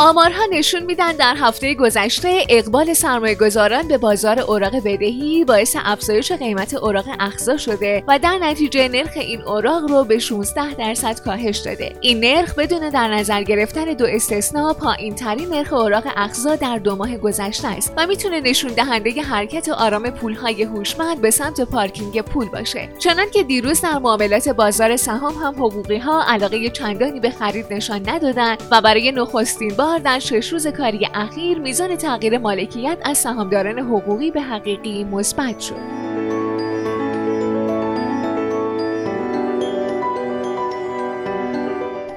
آمارها نشون میدن در هفته گذشته اقبال سرمایه گذاران به بازار اوراق بدهی باعث افزایش قیمت اوراق اخزا شده و در نتیجه نرخ این اوراق رو به 16 درصد کاهش داده. این نرخ بدون در نظر گرفتن دو استثنا پایین ترین نرخ اوراق اخزا در دو ماه گذشته است و می‌تونه نشون دهنده حرکت آرام پولهای هوشمند به سمت پارکینگ پول باشه. چنان که دیروز در معاملات بازار سهام هم حقوقی ها علاقه چندانی به خرید نشان ندادند و برای نخستین بار در شش روز کاری اخیر میزان تغییر مالکیت از سهامداران حقوقی به حقیقی مثبت شد.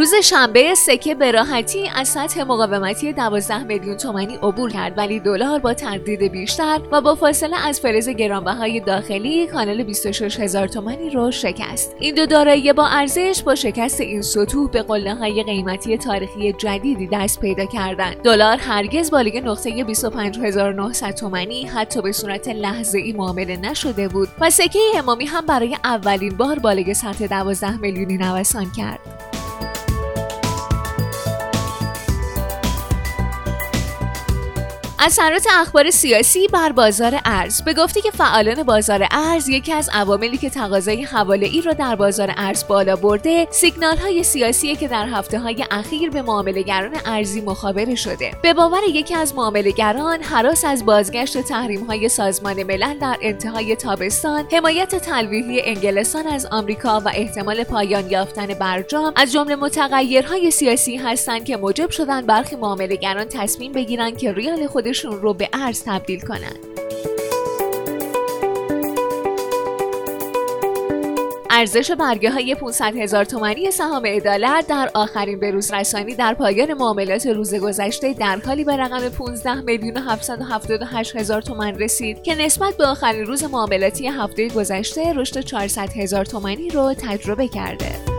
روز شنبه سکه به راحتی از سطح مقاومتی 12 میلیون تومانی عبور کرد ولی دلار با تردید بیشتر و با فاصله از فلز گرانبهای داخلی کانال 26 هزار تومانی رو شکست. این دو دارایی با ارزش با شکست این سطوح به قله های قیمتی تاریخی جدیدی دست پیدا کردند. دلار هرگز بالای نقطه 25900 تومانی حتی به صورت لحظه ای معامله نشده بود و سکه امامی هم برای اولین بار بالای سطح 12 میلیونی نوسان کرد. اثرات اخبار سیاسی بر بازار ارز. به گفته که فعالان بازار ارز یکی از عواملی که تقاضای حواله ای را در بازار ارز بالا برده سیگنال های سیاسی که در هفته های اخیر به معاملهگران ارزی مخابره شده. به باور یکی از معاملهگران حراس از بازگشت تحریم های سازمان ملل در انتهای تابستان حمایت تلویحی انگلستان از آمریکا و احتمال پایان یافتن برجام از جمله متغیرهای سیاسی هستند که موجب شدن برخی معاملهگران تصمیم بگیرند که ریال خود خودشون رو به ارز تبدیل کنن ارزش برگه های 500 هزار تومانی سهام عدالت در آخرین بروز رسانی در پایان معاملات روز گذشته در حالی به رقم 15 میلیون و 778 هزار تومان رسید که نسبت به آخرین روز معاملاتی هفته گذشته رشد 400 هزار تومانی رو تجربه کرده.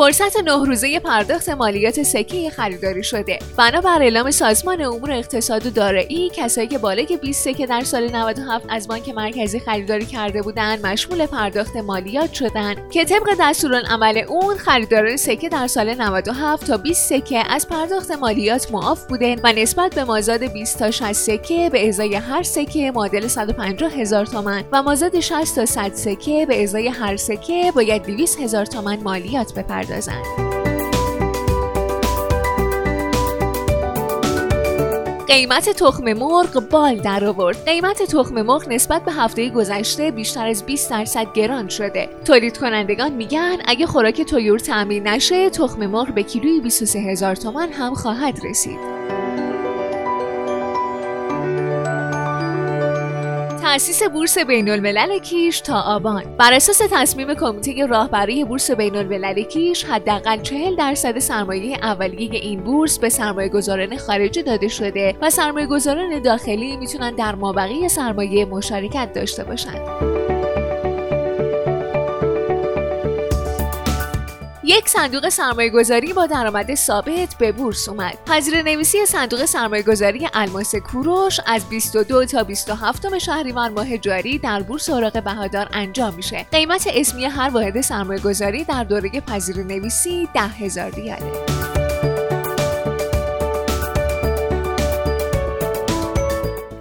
فرصت نه روزه پرداخت مالیات سکه خریداری شده. بنابر اعلام سازمان امور اقتصاد و دارایی کسایی که بالای 20 سکه در سال 97 از بانک مرکزی خریداری کرده بودند مشمول پرداخت مالیات شدند. که طبق دستورالعمل اون خریداران سکه در سال 97 تا 20 سکه از پرداخت مالیات معاف بودن و نسبت به مازاد 20 تا 60 سکه به ازای هر سکه معادل 150 هزار تومان و مازاد 60 تا 100 سکه به ازای هر سکه باید 200 هزار تومان مالیات بپردازند قیمت تخم مرغ بال در آورد. قیمت تخم مرغ نسبت به هفته گذشته بیشتر از 20 درصد گران شده. تولید کنندگان میگن اگه خوراک تویور تامین نشه، تخم مرغ به کیلوی 23 هزار تومان هم خواهد رسید. تأسیس بورس بین الملل کیش تا آبان بر اساس تصمیم کمیته راهبری بورس بین الملل کیش حداقل 40 درصد سرمایه اولیه این بورس به سرمایه گذاران خارجی داده شده و سرمایه گذاران داخلی می‌تونن در مابقی سرمایه مشارکت داشته باشند. یک صندوق سرمایه گذاری با درآمد ثابت به بورس اومد. پذیر نویسی صندوق سرمایه گذاری الماس کوروش از 22 تا 27 شهریور ماه جاری در بورس اوراق بهادار انجام میشه. قیمت اسمی هر واحد سرمایه گذاری در دوره پذیر نویسی 10 هزار ریاله.